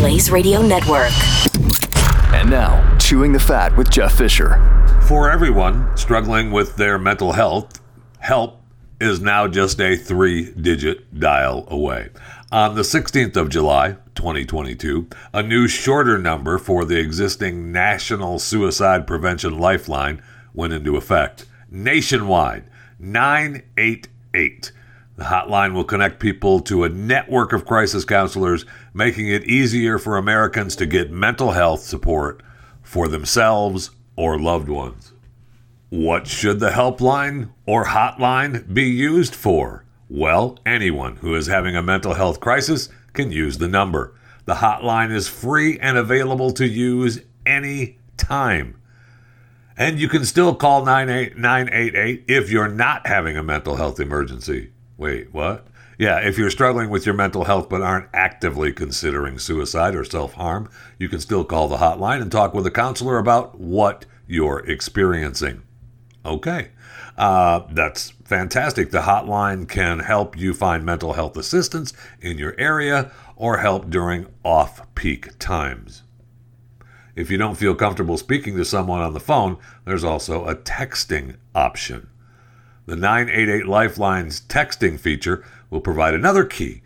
Blaze Radio Network. And now, Chewing the Fat with Jeff Fisher. For everyone struggling with their mental health, help is now just a three digit dial away. On the 16th of July, 2022, a new shorter number for the existing National Suicide Prevention Lifeline went into effect nationwide 988. The hotline will connect people to a network of crisis counselors, making it easier for Americans to get mental health support for themselves or loved ones. What should the helpline or hotline be used for? Well, anyone who is having a mental health crisis can use the number. The hotline is free and available to use any time. And you can still call 988 if you're not having a mental health emergency. Wait, what? Yeah, if you're struggling with your mental health but aren't actively considering suicide or self harm, you can still call the hotline and talk with a counselor about what you're experiencing. Okay, uh, that's fantastic. The hotline can help you find mental health assistance in your area or help during off peak times. If you don't feel comfortable speaking to someone on the phone, there's also a texting option. The 988 Lifeline's texting feature will provide another key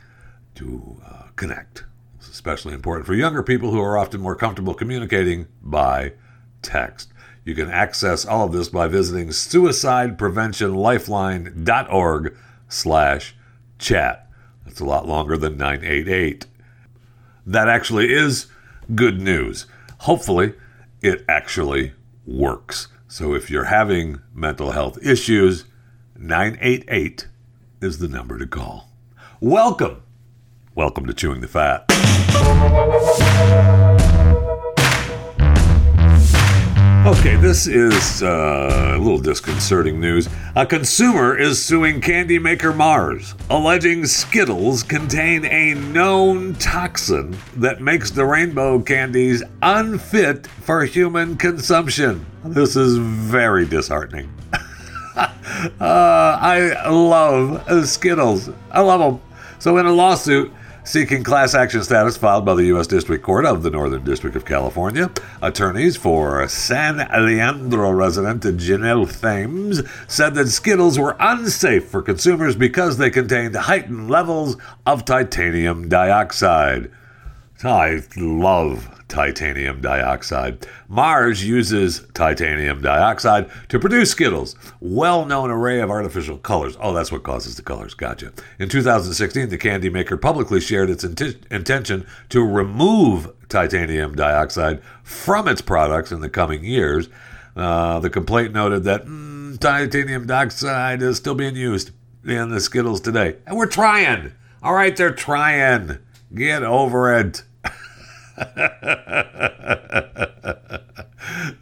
to uh, connect. It's especially important for younger people who are often more comfortable communicating by text. You can access all of this by visiting suicidepreventionlifeline.org slash chat. That's a lot longer than 988. That actually is good news. Hopefully, it actually works. So if you're having mental health issues, 988 is the number to call. Welcome. Welcome to Chewing the Fat. Okay, this is uh, a little disconcerting news. A consumer is suing candy maker Mars, alleging Skittles contain a known toxin that makes the rainbow candies unfit for human consumption. This is very disheartening. uh, I love Skittles. I love them. So, in a lawsuit seeking class action status filed by the U.S. District Court of the Northern District of California, attorneys for San Leandro resident Janelle Thames said that Skittles were unsafe for consumers because they contained heightened levels of titanium dioxide. I love titanium dioxide. Mars uses titanium dioxide to produce Skittles, well known array of artificial colors. Oh, that's what causes the colors. Gotcha. In 2016, the candy maker publicly shared its int- intention to remove titanium dioxide from its products in the coming years. Uh, the complaint noted that mm, titanium dioxide is still being used in the Skittles today. And we're trying. All right, they're trying. Get over it.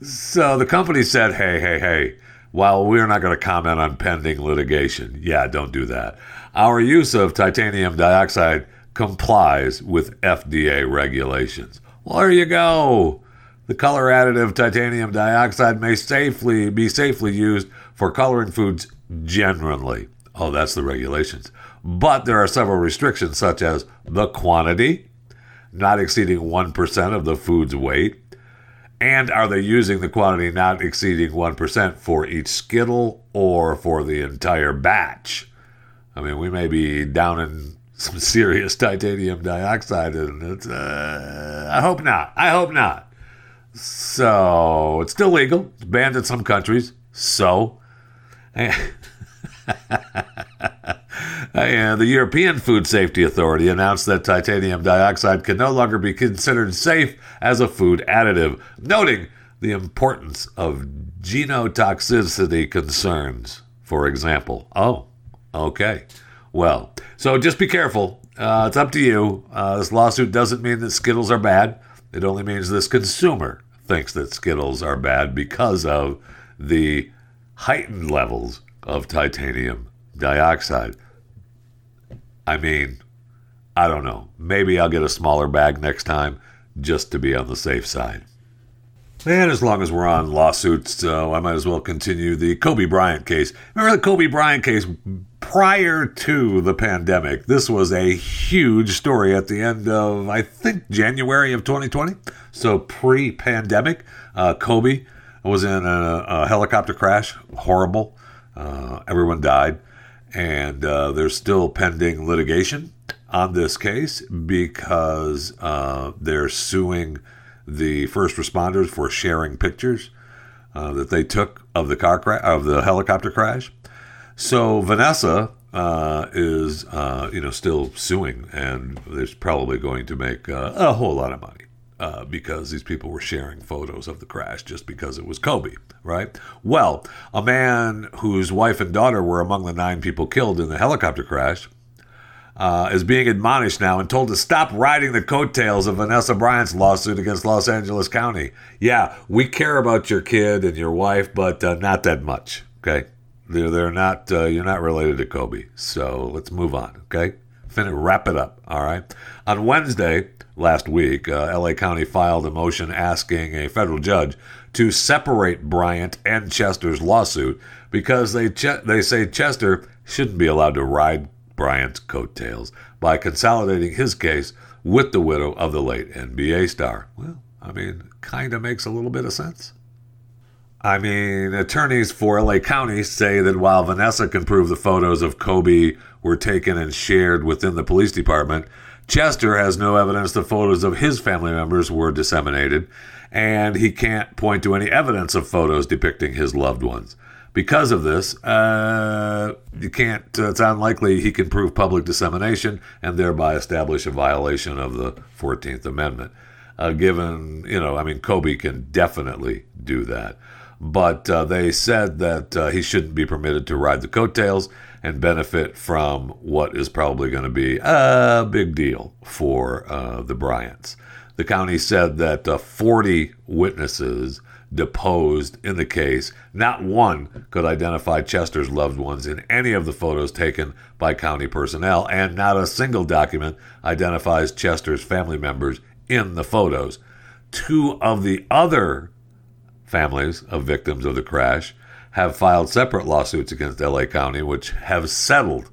so the company said, hey, hey, hey, while we're not going to comment on pending litigation, yeah, don't do that. Our use of titanium dioxide complies with FDA regulations. Well, there you go. The color additive titanium dioxide may safely be safely used for coloring foods generally. Oh, that's the regulations. But there are several restrictions, such as the quantity, not exceeding 1% of the food's weight? And are they using the quantity not exceeding 1% for each Skittle or for the entire batch? I mean, we may be down in some serious titanium dioxide, and it's, uh, I hope not. I hope not. So it's still legal. It's banned in some countries. So. And the European Food Safety Authority announced that titanium dioxide can no longer be considered safe as a food additive, noting the importance of genotoxicity concerns, for example. Oh, okay. Well, so just be careful. Uh, it's up to you. Uh, this lawsuit doesn't mean that Skittles are bad. It only means this consumer thinks that Skittles are bad because of the heightened levels of titanium dioxide. I mean, I don't know. Maybe I'll get a smaller bag next time just to be on the safe side. And as long as we're on lawsuits, uh, I might as well continue the Kobe Bryant case. Remember the Kobe Bryant case prior to the pandemic? This was a huge story at the end of, I think, January of 2020. So pre pandemic, uh, Kobe was in a, a, helicopter crash. Horrible. Uh, everyone died. And uh, there's still pending litigation on this case because uh, they're suing the first responders for sharing pictures uh, that they took of the car crash of the helicopter crash. So Vanessa uh, is uh, you know still suing, and there's probably going to make uh, a whole lot of money. Uh, because these people were sharing photos of the crash just because it was Kobe, right? Well, a man whose wife and daughter were among the nine people killed in the helicopter crash uh, is being admonished now and told to stop riding the coattails of Vanessa Bryant's lawsuit against Los Angeles County. Yeah, we care about your kid and your wife, but uh, not that much. Okay, they're they're not. Uh, you're not related to Kobe, so let's move on. Okay, Finna wrap it up. All right. On Wednesday last week, uh, L.A. County filed a motion asking a federal judge to separate Bryant and Chester's lawsuit because they they say Chester shouldn't be allowed to ride Bryant's coattails by consolidating his case with the widow of the late NBA star. Well, I mean, kind of makes a little bit of sense. I mean, attorneys for LA County say that while Vanessa can prove the photos of Kobe were taken and shared within the police department, Chester has no evidence the photos of his family members were disseminated, and he can't point to any evidence of photos depicting his loved ones. Because of this, uh, you can't. Uh, it's unlikely he can prove public dissemination and thereby establish a violation of the Fourteenth Amendment. Uh, given, you know, I mean, Kobe can definitely do that, but uh, they said that uh, he shouldn't be permitted to ride the coattails and benefit from what is probably going to be a big deal for uh, the Bryants. The county said that 40 witnesses deposed in the case. Not one could identify Chester's loved ones in any of the photos taken by county personnel, and not a single document identifies Chester's family members in the photos. Two of the other families of victims of the crash have filed separate lawsuits against LA County, which have settled.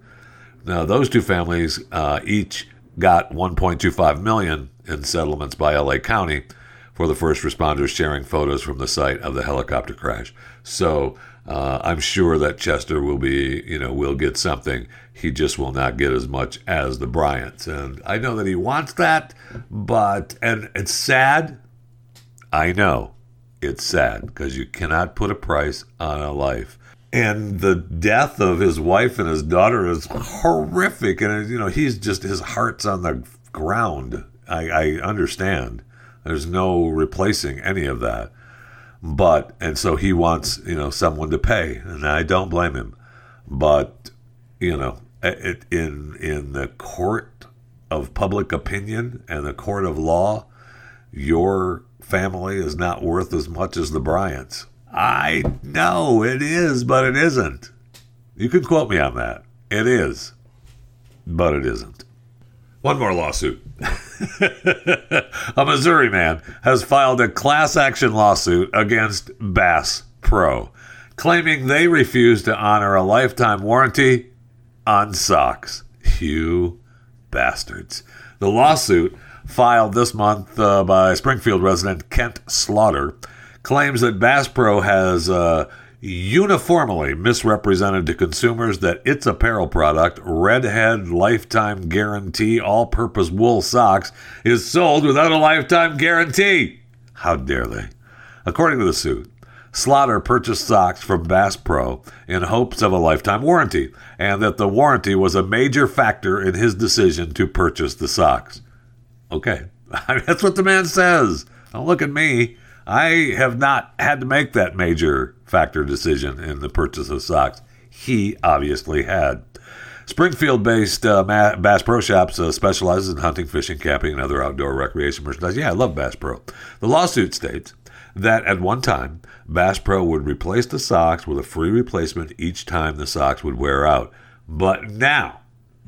Now, those two families uh, each got 1.25 million in settlements by LA County for the first responders sharing photos from the site of the helicopter crash. So uh, I'm sure that Chester will be, you know, will get something. He just will not get as much as the Bryants. And I know that he wants that, but, and it's sad. I know it's sad because you cannot put a price on a life. And the death of his wife and his daughter is horrific. And, you know, he's just, his heart's on the ground. I, I understand. There's no replacing any of that. But, and so he wants, you know, someone to pay. And I don't blame him. But, you know, it, in, in the court of public opinion and the court of law, your family is not worth as much as the Bryants. I know it is, but it isn't. You can quote me on that. It is, but it isn't. One more lawsuit. a Missouri man has filed a class action lawsuit against Bass Pro, claiming they refused to honor a lifetime warranty on socks. You bastards. The lawsuit, filed this month uh, by Springfield resident Kent Slaughter, claims that Bass Pro has uh, uniformly misrepresented to consumers that its apparel product, Redhead Lifetime Guarantee All Purpose Wool Socks, is sold without a lifetime guarantee. How dare they? According to the suit, Slaughter purchased socks from Bass Pro in hopes of a lifetime warranty, and that the warranty was a major factor in his decision to purchase the socks. Okay, that's what the man says. Don't look at me. I have not had to make that major factor decision in the purchase of socks. He obviously had. Springfield based uh, Bass Pro Shops uh, specializes in hunting, fishing, camping, and other outdoor recreation merchandise. Yeah, I love Bass Pro. The lawsuit states that at one time, Bass Pro would replace the socks with a free replacement each time the socks would wear out. But now,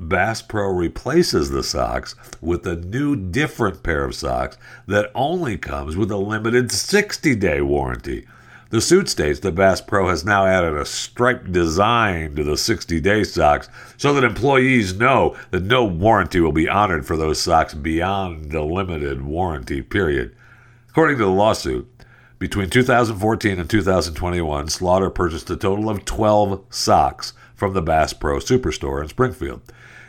Bass Pro replaces the socks with a new, different pair of socks that only comes with a limited 60 day warranty. The suit states that Bass Pro has now added a striped design to the 60 day socks so that employees know that no warranty will be honored for those socks beyond the limited warranty period. According to the lawsuit, between 2014 and 2021, Slaughter purchased a total of 12 socks from the Bass Pro Superstore in Springfield.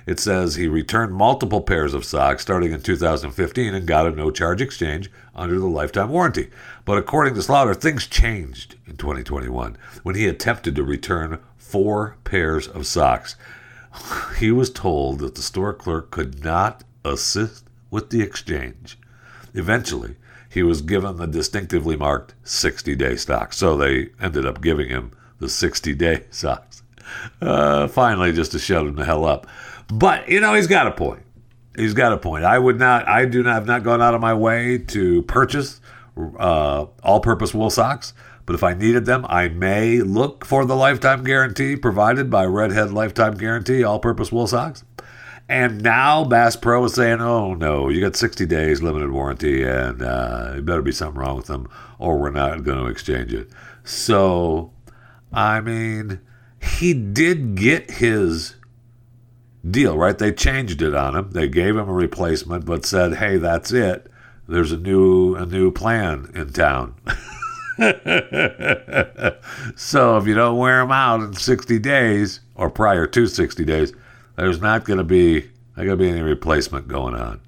It says he returned multiple pairs of socks starting in 2015 and got a no charge exchange under the lifetime warranty. But according to Slaughter, things changed in 2021 when he attempted to return four pairs of socks. He was told that the store clerk could not assist with the exchange. Eventually, he was given the distinctively marked 60 day socks. So they ended up giving him the 60 day socks. Uh, finally, just to shut him the hell up. But you know, he's got a point. He's got a point. I would not. I do not have not gone out of my way to purchase uh, all-purpose wool socks. But if I needed them, I may look for the lifetime guarantee provided by Redhead Lifetime Guarantee all-purpose wool socks. And now Bass Pro is saying, "Oh no, you got 60 days limited warranty, and uh, it better be something wrong with them, or we're not going to exchange it." So, I mean, he did get his deal, right? They changed it on him. They gave him a replacement, but said, "Hey, that's it. There's a new a new plan in town." so if you don't wear them out in 60 days or prior to 60 days, there's not going to be not going to be any replacement going on.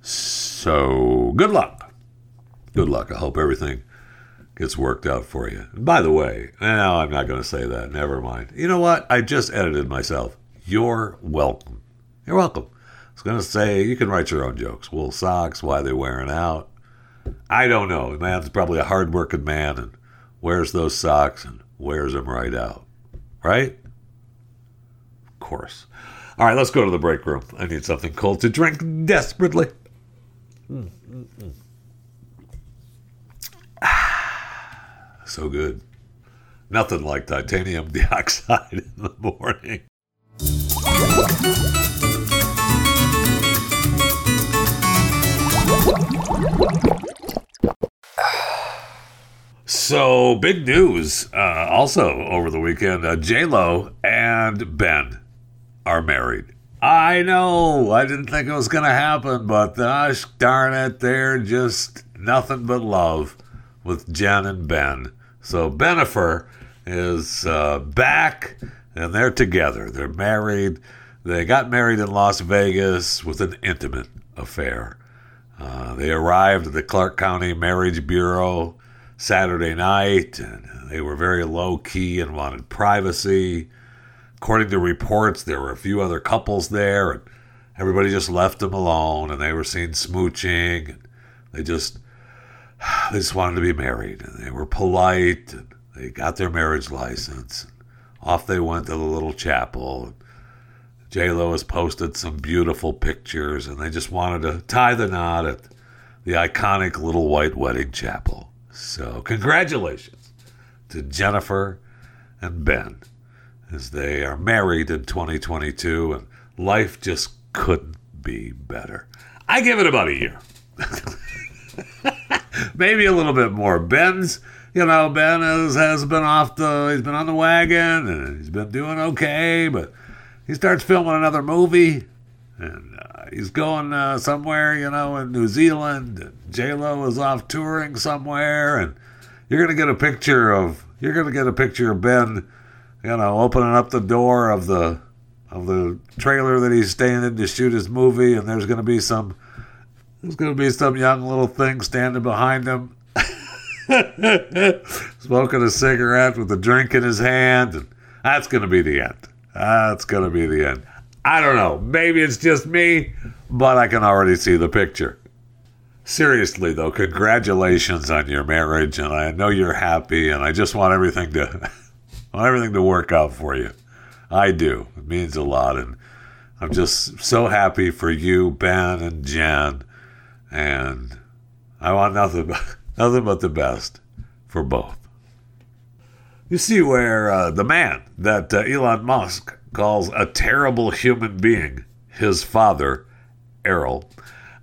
So good luck. Good luck. I hope everything gets worked out for you. And by the way, no, I'm not going to say that. Never mind. You know what? I just edited myself. You're welcome. You're welcome. I was going to say you can write your own jokes. Wool socks, why they're wearing out. I don't know. The man's probably a hardworking man and wears those socks and wears them right out. Right? Of course. All right, let's go to the break room. I need something cold to drink desperately. Mm. so good. Nothing like titanium dioxide in the morning. So big news uh, also over the weekend. Uh, J Lo and Ben are married. I know. I didn't think it was going to happen, but gosh darn it, they're just nothing but love with Jen and Ben. So Bennifer is uh, back, and they're together. They're married. They got married in Las Vegas with an intimate affair. Uh, they arrived at the Clark County Marriage Bureau Saturday night, and they were very low key and wanted privacy. According to reports, there were a few other couples there, and everybody just left them alone, and they were seen smooching. They just they just wanted to be married, and they were polite, and they got their marriage license. Off they went to the little chapel. J Lo has posted some beautiful pictures, and they just wanted to tie the knot at the iconic little white wedding chapel. So, congratulations to Jennifer and Ben as they are married in 2022, and life just couldn't be better. I give it about a year. Maybe a little bit more. Ben's, you know, Ben has, has been off the, he's been on the wagon and he's been doing okay, but he starts filming another movie and uh, he's going uh, somewhere, you know, in New Zealand. J Lo is off touring somewhere, and you're gonna get a picture of you're gonna get a picture of Ben, you know, opening up the door of the of the trailer that he's staying in to shoot his movie, and there's gonna be some there's gonna be some young little thing standing behind him. Smoking a cigarette with a drink in his hand, and that's going to be the end. That's going to be the end. I don't know. Maybe it's just me, but I can already see the picture. Seriously, though, congratulations on your marriage, and I know you're happy, and I just want everything to want everything to work out for you. I do. It means a lot, and I'm just so happy for you, Ben and Jen, and I want nothing but, nothing but the best for both. You see where uh, the man that uh, Elon Musk calls a terrible human being his father, Errol,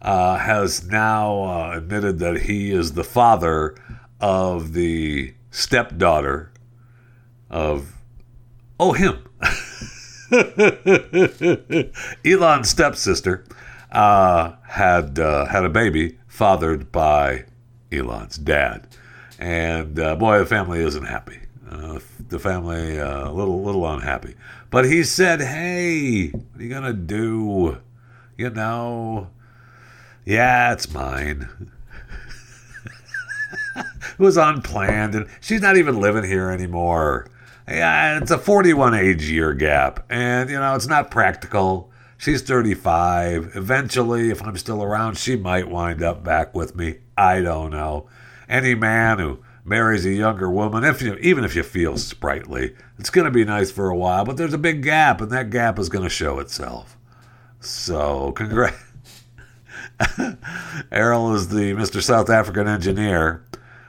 uh, has now uh, admitted that he is the father of the stepdaughter of, oh, him. Elon's stepsister uh, had uh, had a baby fathered by Elon's dad, and uh, boy, the family isn't happy. Uh, the family uh, a little little unhappy. But he said, "Hey, what are you gonna do? You know, yeah, it's mine." it was unplanned, and she's not even living here anymore. Yeah, it's a 41 age year gap, and you know it's not practical. She's 35. Eventually, if I'm still around, she might wind up back with me. I don't know. Any man who marries a younger woman, if you even if you feel sprightly, it's going to be nice for a while, but there's a big gap, and that gap is going to show itself. So, congrats. Errol is the Mr. South African engineer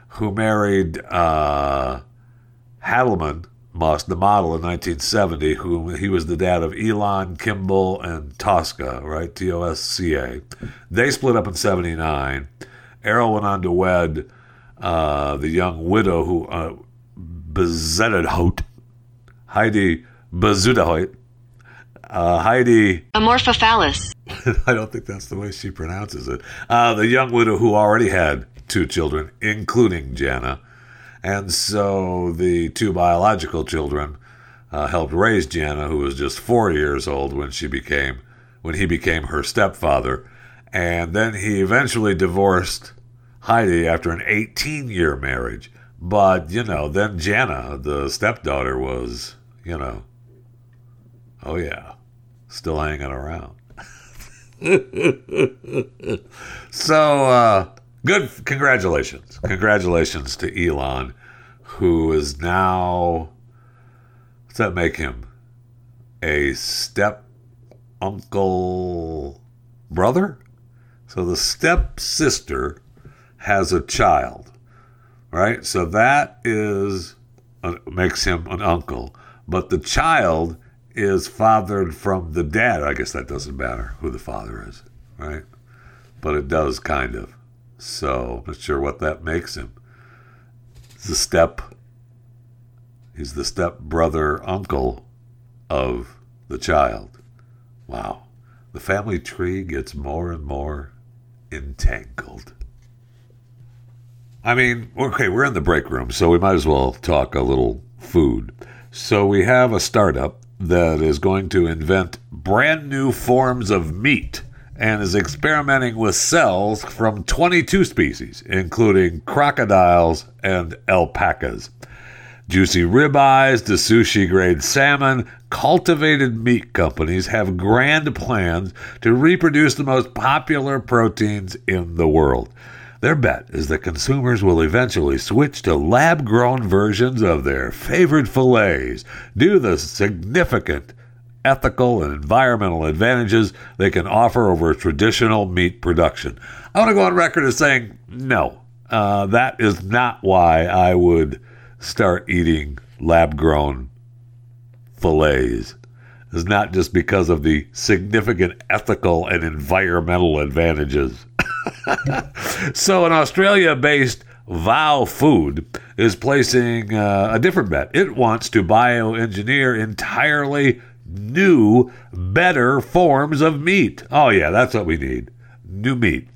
who married uh, Haldeman, the model in 1970, who he was the dad of Elon, Kimball, and Tosca, right? T O S C A. They split up in 79. Errol went on to wed uh, the young widow who uh, Heidi Bezudahout. Uh, Heidi Amorphophallus. I don't think that's the way she pronounces it. Uh, the young widow who already had two children, including Jana. And so the two biological children uh, helped raise Jana, who was just four years old when she became when he became her stepfather. And then he eventually divorced Heidi after an 18 year marriage. But, you know, then Jana, the stepdaughter, was, you know, oh yeah, still hanging around. so, uh, good. Congratulations. Congratulations to Elon, who is now, what's that make him? A step uncle brother? So the step sister has a child, right? So that is uh, makes him an uncle, but the child is fathered from the dad. I guess that doesn't matter who the father is, right? But it does kind of. So I'm not sure what that makes him. The step. He's the step brother uncle of the child. Wow. The family tree gets more and more entangled. I mean, okay, we're in the break room, so we might as well talk a little food. So we have a startup that is going to invent brand new forms of meat and is experimenting with cells from 22 species, including crocodiles and alpacas. Juicy ribeyes to sushi grade salmon, cultivated meat companies have grand plans to reproduce the most popular proteins in the world. Their bet is that consumers will eventually switch to lab grown versions of their favorite fillets due to the significant ethical and environmental advantages they can offer over traditional meat production. I want to go on record as saying no, uh, that is not why I would start eating lab grown fillets. It's not just because of the significant ethical and environmental advantages. so, an Australia based Vow Food is placing uh, a different bet. It wants to bioengineer entirely new, better forms of meat. Oh, yeah, that's what we need new meat.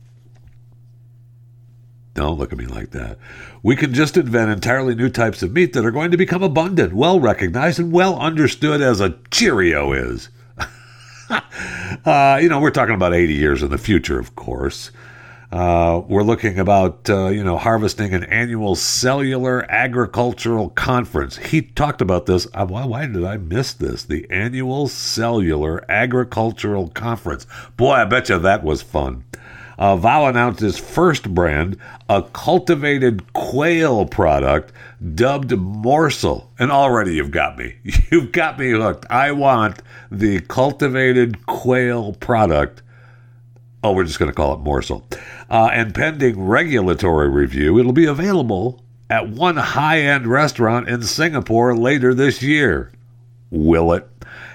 Don't look at me like that. We can just invent entirely new types of meat that are going to become abundant, well recognized, and well understood as a Cheerio is. uh, you know, we're talking about 80 years in the future, of course. Uh, we're looking about uh, you know harvesting an annual cellular agricultural conference. He talked about this. Uh, why, why did I miss this? The annual cellular agricultural conference. Boy, I bet you that was fun. Uh, Vow announced his first brand, a cultivated quail product dubbed Morsel. And already you've got me. You've got me hooked. I want the cultivated quail product Oh, we're just going to call it Morsel. Uh, and pending regulatory review, it'll be available at one high end restaurant in Singapore later this year. Will it?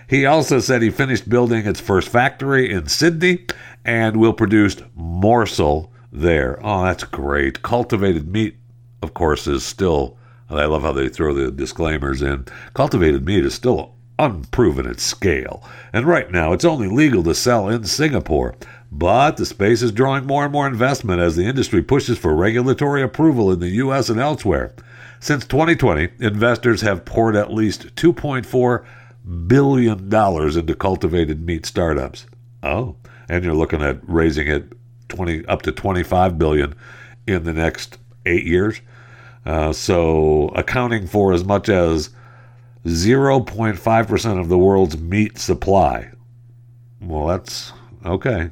He also said he finished building its first factory in Sydney and will produce morsel there. Oh, that's great. Cultivated meat, of course, is still. I love how they throw the disclaimers in. Cultivated meat is still unproven at scale, and right now it's only legal to sell in Singapore. But the space is drawing more and more investment as the industry pushes for regulatory approval in the U.S. and elsewhere. Since 2020, investors have poured at least $2.4 billion into cultivated meat startups. Oh, and you're looking at raising it 20 up to 25 billion in the next eight years. Uh, so accounting for as much as 0.5% of the world's meat supply. Well, that's okay.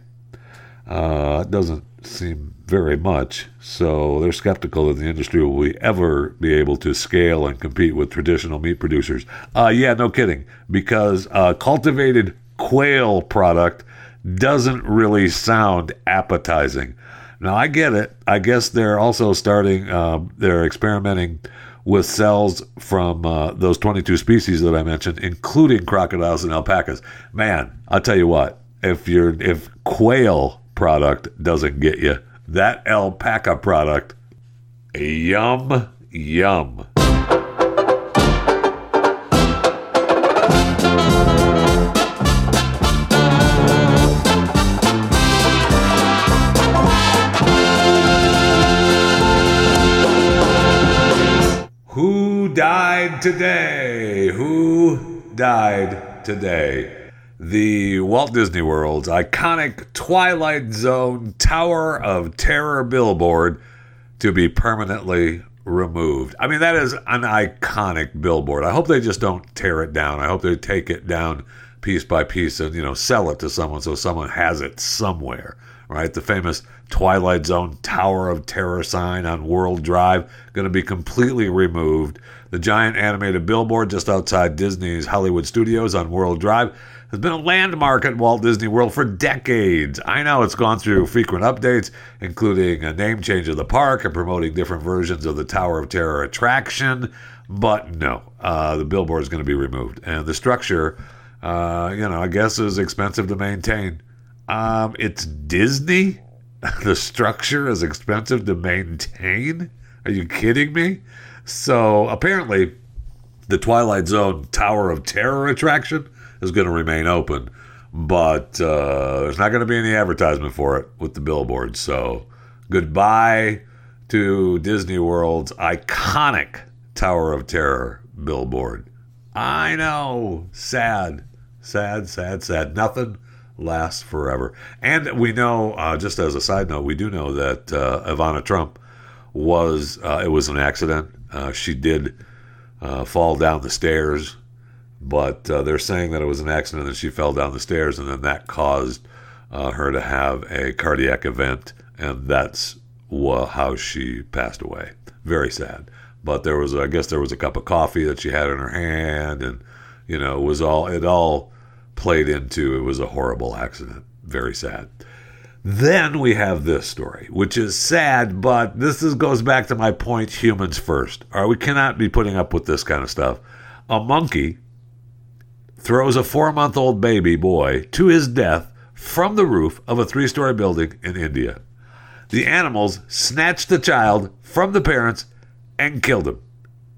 Uh, doesn't seem very much. So they're skeptical that the industry will be, ever be able to scale and compete with traditional meat producers. Uh, yeah, no kidding. Because uh, cultivated quail product doesn't really sound appetizing. Now, I get it. I guess they're also starting, uh, they're experimenting with cells from uh, those 22 species that I mentioned, including crocodiles and alpacas. Man, I'll tell you what, if you're, if quail product doesn't get you, that alpaca product, yum, yum. Who died today? Who died today? The Walt Disney World's iconic Twilight Zone Tower of Terror billboard to be permanently removed. I mean, that is an iconic billboard. I hope they just don't tear it down. I hope they take it down piece by piece and, you know, sell it to someone so someone has it somewhere right? The famous Twilight Zone Tower of Terror sign on World Drive going to be completely removed. The giant animated billboard just outside Disney's Hollywood Studios on World Drive has been a landmark at Walt Disney World for decades. I know it's gone through frequent updates, including a name change of the park and promoting different versions of the Tower of Terror attraction. But no, uh, the billboard is going to be removed. And the structure, uh, you know, I guess is expensive to maintain. Um, it's Disney. the structure is expensive to maintain. Are you kidding me? So apparently, the Twilight Zone Tower of Terror attraction is going to remain open, but uh, there's not going to be any advertisement for it with the billboard. So goodbye to Disney World's iconic Tower of Terror billboard. I know, sad, sad, sad, sad. Nothing lasts forever. And we know, uh, just as a side note, we do know that uh, Ivana Trump was, uh, it was an accident. Uh, she did uh, fall down the stairs, but uh, they're saying that it was an accident and she fell down the stairs, and then that caused her to have a cardiac event, and that's how she passed away. Very sad. But there was, I guess, there was a cup of coffee that she had in her hand, and you know, was all, it all played into it was a horrible accident. Very sad. Then we have this story, which is sad, but this is, goes back to my point humans first. All right, we cannot be putting up with this kind of stuff. A monkey throws a four month old baby boy to his death from the roof of a three story building in India. The animals snatched the child from the parents and killed him.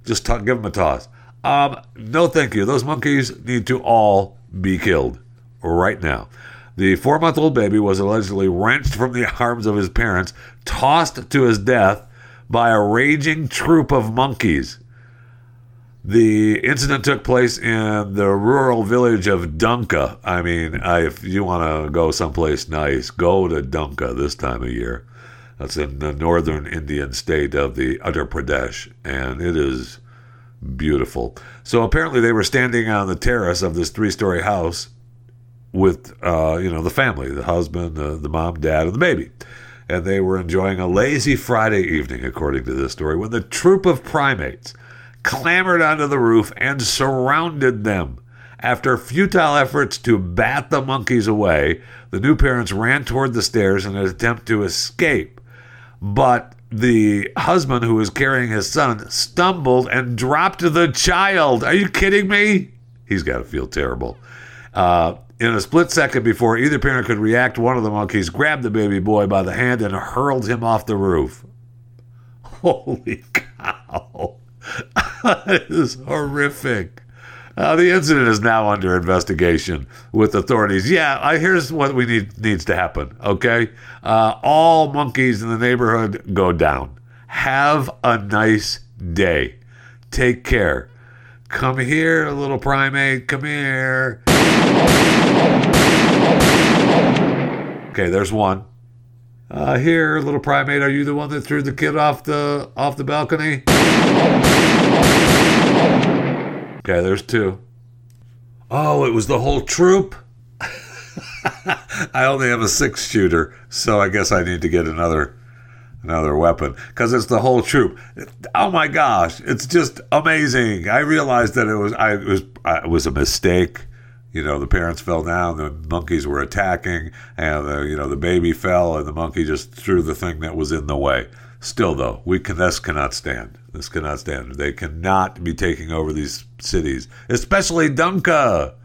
Just t- give him a toss. Um, no, thank you. Those monkeys need to all be killed right now. The four month old baby was allegedly wrenched from the arms of his parents, tossed to his death by a raging troop of monkeys. The incident took place in the rural village of Dunka. I mean, if you want to go someplace nice, go to Dunka this time of year. That's in the northern Indian state of the Uttar Pradesh, and it is beautiful. So apparently they were standing on the terrace of this three-story house with uh, you know the family, the husband, the, the mom, dad, and the baby. And they were enjoying a lazy Friday evening, according to this story, when the troop of primates clambered onto the roof and surrounded them. After futile efforts to bat the monkeys away, the new parents ran toward the stairs in an attempt to escape. But the husband who was carrying his son stumbled and dropped the child. Are you kidding me? He's got to feel terrible. Uh, in a split second before either parent could react, one of the monkeys grabbed the baby boy by the hand and hurled him off the roof. Holy cow. that is horrific. Uh, the incident is now under investigation with authorities. Yeah, here's what we need needs to happen. Okay, uh, all monkeys in the neighborhood go down. Have a nice day. Take care. Come here, little primate. Come here. Okay, there's one. Uh, here, little primate. Are you the one that threw the kid off the off the balcony? Okay, there's two. Oh, it was the whole troop? I only have a six shooter, so I guess I need to get another another weapon because it's the whole troop. Oh my gosh, it's just amazing. I realized that it was I it was uh, it was a mistake. You know, the parents fell down, the monkeys were attacking, and the you know the baby fell, and the monkey just threw the thing that was in the way. Still, though, we can this cannot stand. This cannot stand. They cannot be taking over these cities, especially Dunka.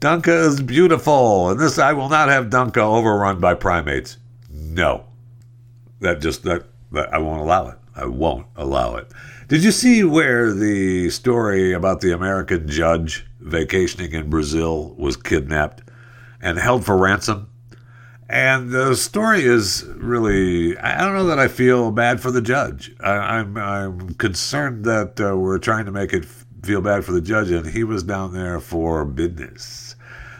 Dunka is beautiful, and this I will not have Dunka overrun by primates. No, that just that, that I won't allow it. I won't allow it. Did you see where the story about the American judge vacationing in Brazil was kidnapped and held for ransom? And the story is really, I don't know that I feel bad for the judge. I, am I'm, I'm concerned that uh, we're trying to make it feel bad for the judge, and he was down there for business.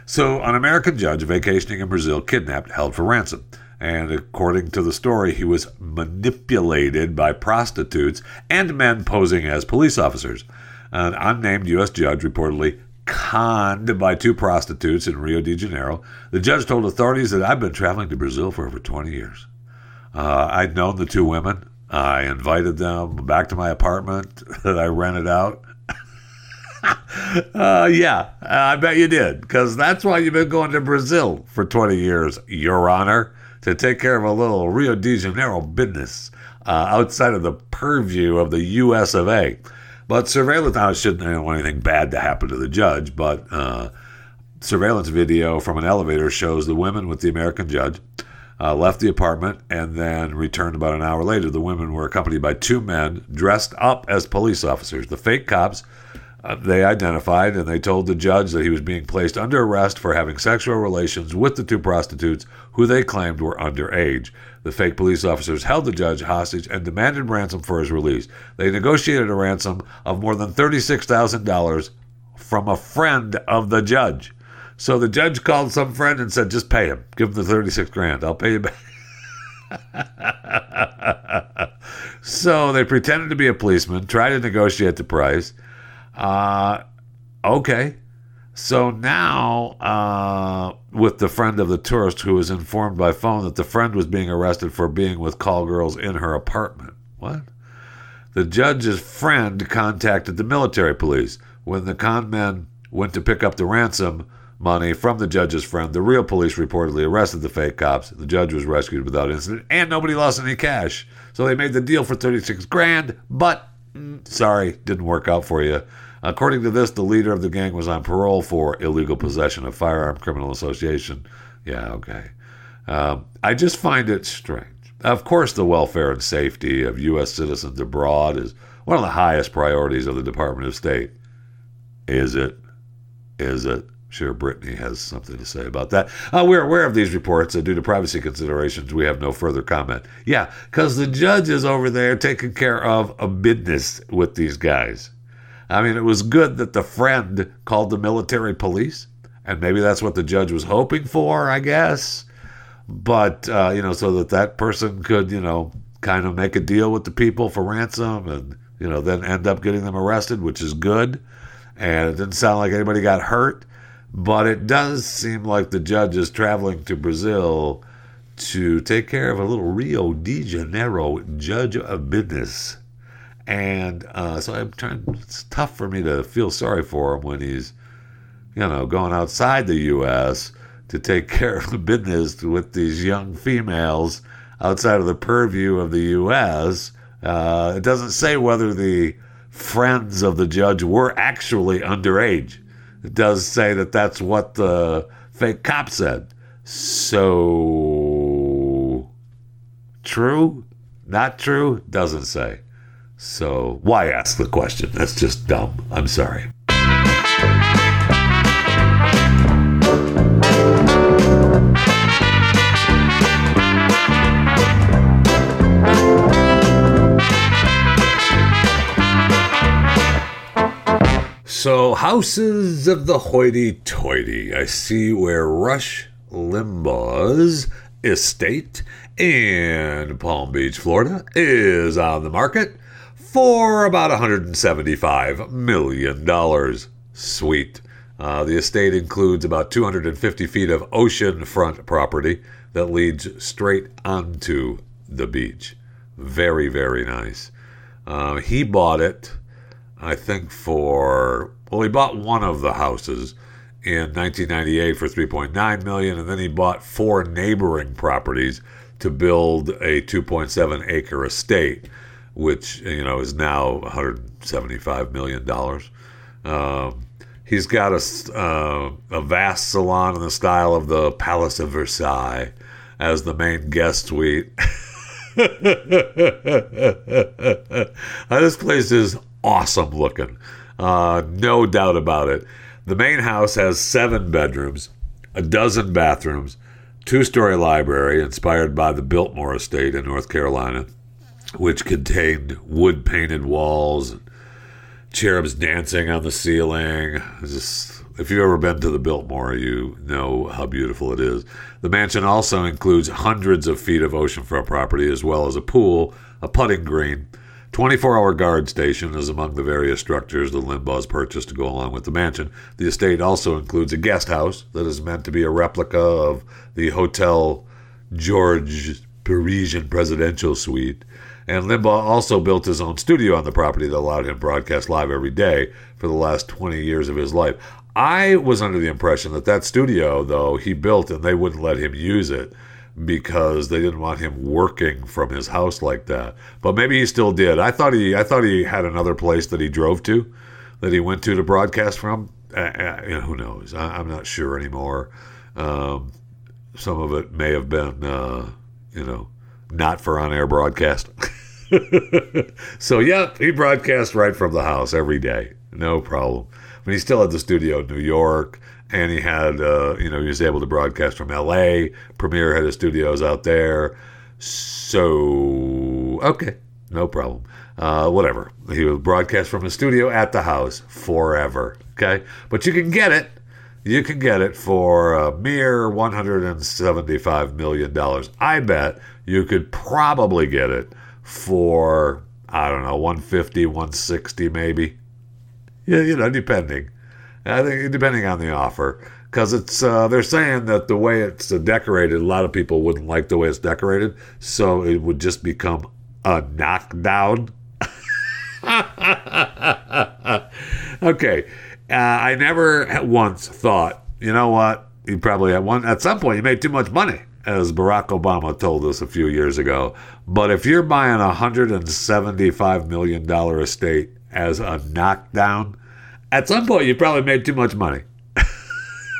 So, an American judge vacationing in Brazil kidnapped, held for ransom. And according to the story, he was manipulated by prostitutes and men posing as police officers. An unnamed U.S. judge reportedly conned by two prostitutes in Rio de Janeiro. The judge told authorities that I've been traveling to Brazil for over 20 years. Uh, I'd known the two women. I invited them back to my apartment that I rented out. uh, yeah, I bet you did, because that's why you've been going to Brazil for 20 years, Your Honor, to take care of a little Rio de Janeiro business uh, outside of the purview of the U.S. of A. But surveillance, I shouldn't want anything bad to happen to the judge, but uh, surveillance video from an elevator shows the women with the American judge uh, left the apartment and then returned about an hour later. The women were accompanied by two men dressed up as police officers. The fake cops uh, they identified and they told the judge that he was being placed under arrest for having sexual relations with the two prostitutes who they claimed were underage. The fake police officers held the judge hostage and demanded ransom for his release. They negotiated a ransom of more than $36,000 from a friend of the judge. So the judge called some friend and said, just pay him. Give him the 36 grand. I'll pay you back. so they pretended to be a policeman, tried to negotiate the price. Uh, okay. So now, uh, with the friend of the tourist who was informed by phone that the friend was being arrested for being with call girls in her apartment. What? The judge's friend contacted the military police. When the con men went to pick up the ransom money from the judge's friend, the real police reportedly arrested the fake cops. The judge was rescued without incident, and nobody lost any cash. So they made the deal for 36 grand, but mm, sorry, didn't work out for you. According to this, the leader of the gang was on parole for illegal possession of firearm criminal association. Yeah, okay. Um, I just find it strange. Of course, the welfare and safety of U.S. citizens abroad is one of the highest priorities of the Department of State. Is it? Is it? Sure, Brittany has something to say about that. Uh, we're aware of these reports, and due to privacy considerations, we have no further comment. Yeah, because the judge is over there taking care of a business with these guys. I mean, it was good that the friend called the military police, and maybe that's what the judge was hoping for, I guess. But, uh, you know, so that that person could, you know, kind of make a deal with the people for ransom and, you know, then end up getting them arrested, which is good. And it didn't sound like anybody got hurt. But it does seem like the judge is traveling to Brazil to take care of a little Rio de Janeiro judge of business. And uh, so I'm trying. It's tough for me to feel sorry for him when he's, you know, going outside the U.S. to take care of the business with these young females outside of the purview of the U.S. Uh, it doesn't say whether the friends of the judge were actually underage. It does say that that's what the fake cop said. So, true? Not true? Doesn't say. So, why ask the question? That's just dumb. I'm sorry. So, houses of the hoity toity. I see where Rush Limbaugh's estate in Palm Beach, Florida is on the market for about $175 million. Sweet. Uh, the estate includes about 250 feet of oceanfront property that leads straight onto the beach. Very, very nice. Uh, he bought it, I think, for well, he bought one of the houses in 1998 for 3.9 million, and then he bought four neighboring properties to build a 2.7 acre estate, which you know is now 175 million dollars. Um, he's got a, uh, a vast salon in the style of the Palace of Versailles as the main guest suite. this place is awesome looking. Uh, no doubt about it. The main house has seven bedrooms, a dozen bathrooms, two story library inspired by the Biltmore estate in North Carolina, which contained wood painted walls and cherubs dancing on the ceiling. Just, if you've ever been to the Biltmore, you know how beautiful it is. The mansion also includes hundreds of feet of oceanfront property, as well as a pool, a putting green. 24 hour guard station is among the various structures the Limbaughs purchased to go along with the mansion. The estate also includes a guest house that is meant to be a replica of the Hotel George Parisian Presidential Suite. And Limbaugh also built his own studio on the property that allowed him to broadcast live every day for the last 20 years of his life. I was under the impression that that studio, though, he built and they wouldn't let him use it because they didn't want him working from his house like that. But maybe he still did. I thought he, I thought he had another place that he drove to, that he went to to broadcast from. Uh, uh, who knows? I, am not sure anymore. Um, some of it may have been, uh, you know, not for on-air broadcast. so yeah, he broadcast right from the house every day, no problem. But he still had the studio in New York, and he had, uh, you know, he was able to broadcast from L.A. Premiere had his studios out there. So okay, no problem. Uh, whatever. He would broadcast from his studio at the house forever. Okay, but you can get it. You can get it for a mere $175 million. I bet you could probably get it for, I don't know, 150, 160 maybe. Yeah, you know, depending. I think depending on the offer, because it's uh, they're saying that the way it's decorated, a lot of people wouldn't like the way it's decorated, so it would just become a knockdown. okay, uh, I never once thought, you know what? You probably at one at some point you made too much money, as Barack Obama told us a few years ago. But if you're buying a hundred and seventy-five million dollar estate as a knockdown at some point you probably made too much money.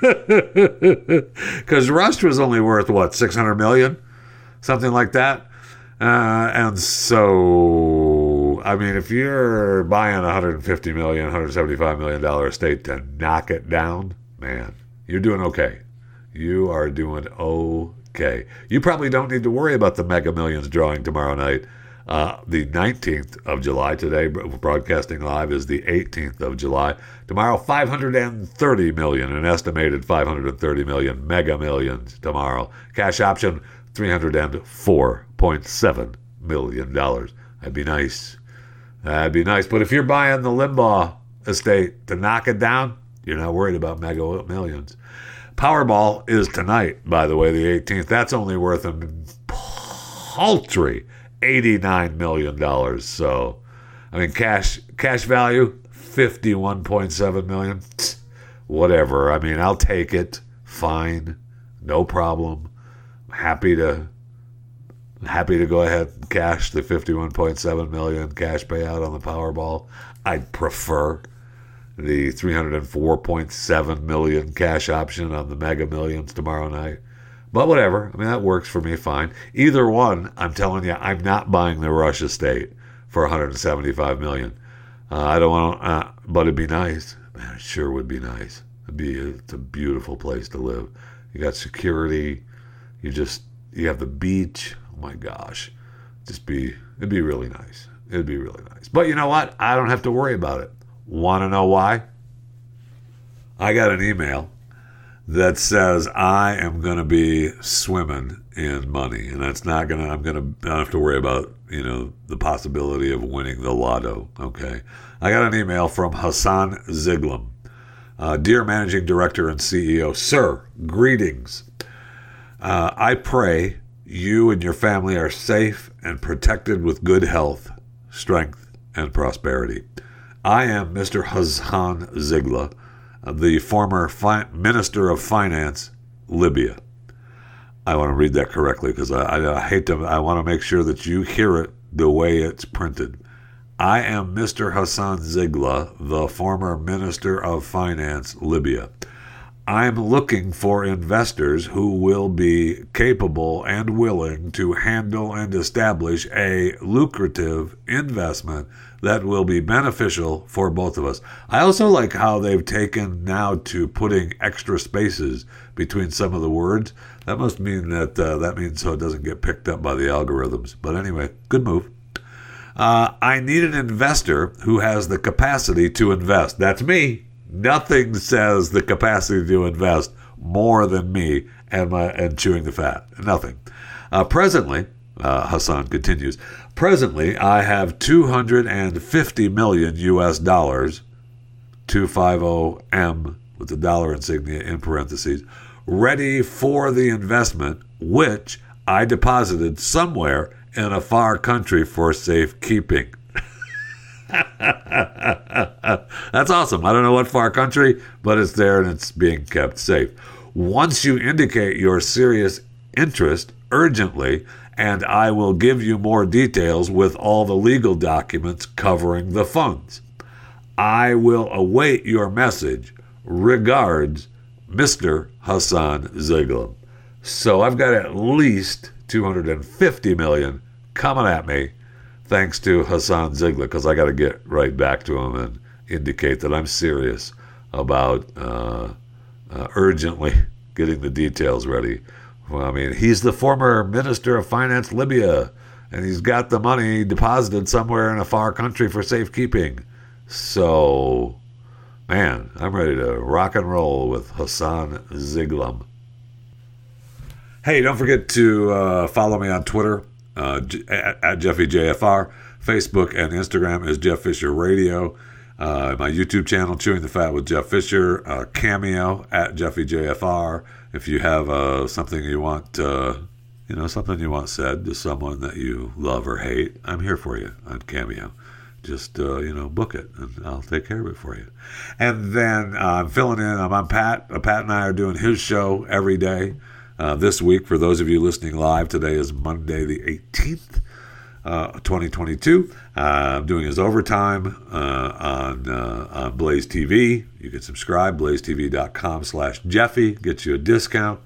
Because Rush was only worth what, 600 million? Something like that. Uh, and so, I mean, if you're buying a $150 million, $175 million estate to knock it down, man, you're doing okay. You are doing okay. You probably don't need to worry about the Mega Millions drawing tomorrow night uh, the 19th of July. Today, broadcasting live is the 18th of July. Tomorrow, 530 million, an estimated 530 million mega millions tomorrow. Cash option, $304.7 million. That'd be nice. That'd be nice. But if you're buying the Limbaugh estate to knock it down, you're not worried about mega millions. Powerball is tonight, by the way, the 18th. That's only worth a paltry $89 million. So, I mean, cash cash value, 51.7 million. Whatever. I mean, I'll take it. Fine. No problem. Happy to happy to go ahead and cash the 51.7 million cash payout on the Powerball. I'd prefer the 304.7 million cash option on the Mega Millions tomorrow night. But whatever. I mean, that works for me fine. Either one, I'm telling you, I'm not buying the Rush estate for 175 million. Uh, I don't want, uh, but it'd be nice. Man, it sure would be nice. It'd be a, it's a beautiful place to live. You got security. You just you have the beach. Oh my gosh, just be it'd be really nice. It'd be really nice. But you know what? I don't have to worry about it. Want to know why? I got an email that says I am going to be swimming in money, and that's not going to. I'm going to. Don't have to worry about you know the possibility of winning the lotto. Okay, I got an email from Hassan Ziglam, uh, dear Managing Director and CEO, sir. Greetings. Uh, I pray you and your family are safe and protected with good health, strength, and prosperity. I am Mr. Hassan Zigla, the former fi- Minister of Finance, Libya. I want to read that correctly because I, I, I, hate to. I want to make sure that you hear it the way it's printed. I am Mr. Hassan Zigla, the former Minister of Finance, Libya. I'm looking for investors who will be capable and willing to handle and establish a lucrative investment that will be beneficial for both of us. I also like how they've taken now to putting extra spaces between some of the words. That must mean that uh, that means so it doesn't get picked up by the algorithms. But anyway, good move. Uh, I need an investor who has the capacity to invest. That's me. Nothing says the capacity to invest more than me and my and chewing the fat. Nothing. Uh, presently, uh, Hassan continues. Presently, I have 250 million U.S. dollars, 250 M with the dollar insignia in parentheses, ready for the investment, which I deposited somewhere in a far country for safekeeping. That's awesome. I don't know what far country, but it's there and it's being kept safe. Once you indicate your serious interest urgently, and I will give you more details with all the legal documents covering the funds. I will await your message. Regards, Mr. Hassan Ziglam. So I've got at least 250 million coming at me thanks to Hassan Ziglar because I got to get right back to him and indicate that I'm serious about uh, uh, urgently getting the details ready. Well, I mean, he's the former Minister of Finance Libya, and he's got the money deposited somewhere in a far country for safekeeping. So, man, I'm ready to rock and roll with Hassan Ziglam. Hey, don't forget to uh, follow me on Twitter uh, at, Jeffy JFR. Facebook and Instagram is Jeff Fisher Radio. Uh, my YouTube channel, Chewing the Fat with Jeff Fisher. Uh, Cameo at Jeffy JFR. If you have uh, something you want, uh, you know, something you want said to someone that you love or hate, I'm here for you on Cameo. Just uh, you know, book it, and I'll take care of it for you. And then uh, I'm filling in. I'm on Pat. Pat and I are doing his show every day. Uh, this week. For those of you listening live, today is Monday the 18th, uh, 2022. Uh, I'm doing his overtime uh, on, uh, on Blaze TV. You can subscribe, blazetv.com slash Jeffy, gets you a discount.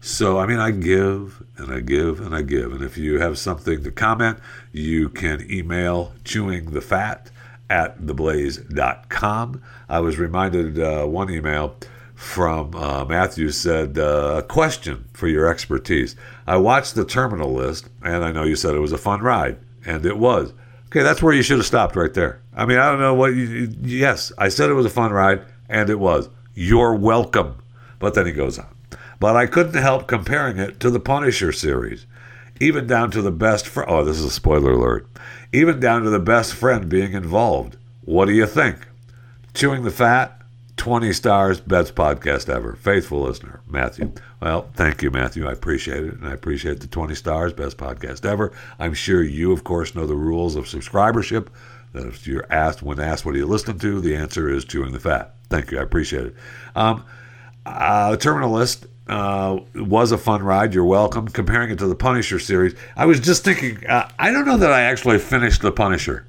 So, I mean, I give and I give and I give. And if you have something to comment, you can email chewing the fat at theblaze.com. I was reminded uh, one email from uh, Matthew said, uh, A question for your expertise. I watched the terminal list, and I know you said it was a fun ride, and it was. Okay, that's where you should have stopped right there. I mean, I don't know what you. Yes, I said it was a fun ride, and it was. You're welcome. But then he goes on. But I couldn't help comparing it to the Punisher series, even down to the best friend. Oh, this is a spoiler alert. Even down to the best friend being involved. What do you think? Chewing the fat? 20 stars, best podcast ever. Faithful listener, Matthew. Well, thank you, Matthew. I appreciate it. And I appreciate the 20 stars, best podcast ever. I'm sure you, of course, know the rules of subscribership. That if you're asked, when asked, what are you listening to? The answer is chewing the fat. Thank you. I appreciate it. Um, uh, uh, was a fun ride. You're welcome. Comparing it to the Punisher series, I was just thinking, uh, I don't know that I actually finished the Punisher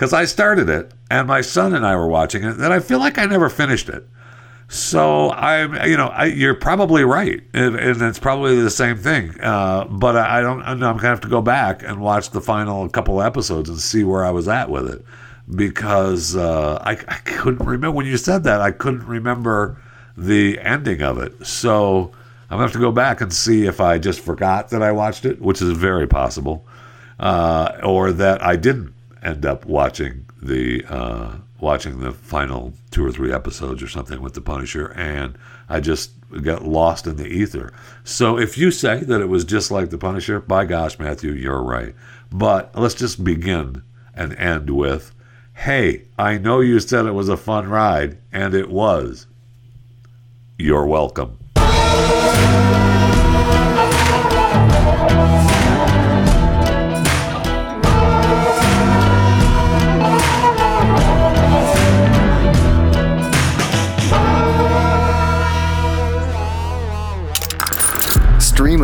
because I started it and my son and I were watching it that I feel like I never finished it. So I'm, you know, I, you're probably right, and, and, it's probably the same thing. Uh, but I, I don't. I'm gonna have to go back and watch the final couple episodes and see where I was at with it, because uh, I, I couldn't remember when you said that. I couldn't remember the ending of it. So I'm gonna have to go back and see if I just forgot that I watched it, which is very possible, uh, or that I didn't end up watching the uh, watching the final two or three episodes or something with the Punisher, and I just got lost in the ether. So if you say that it was just like the Punisher, by gosh, Matthew, you're right. But let's just begin and end with, "Hey, I know you said it was a fun ride, and it was. You're welcome."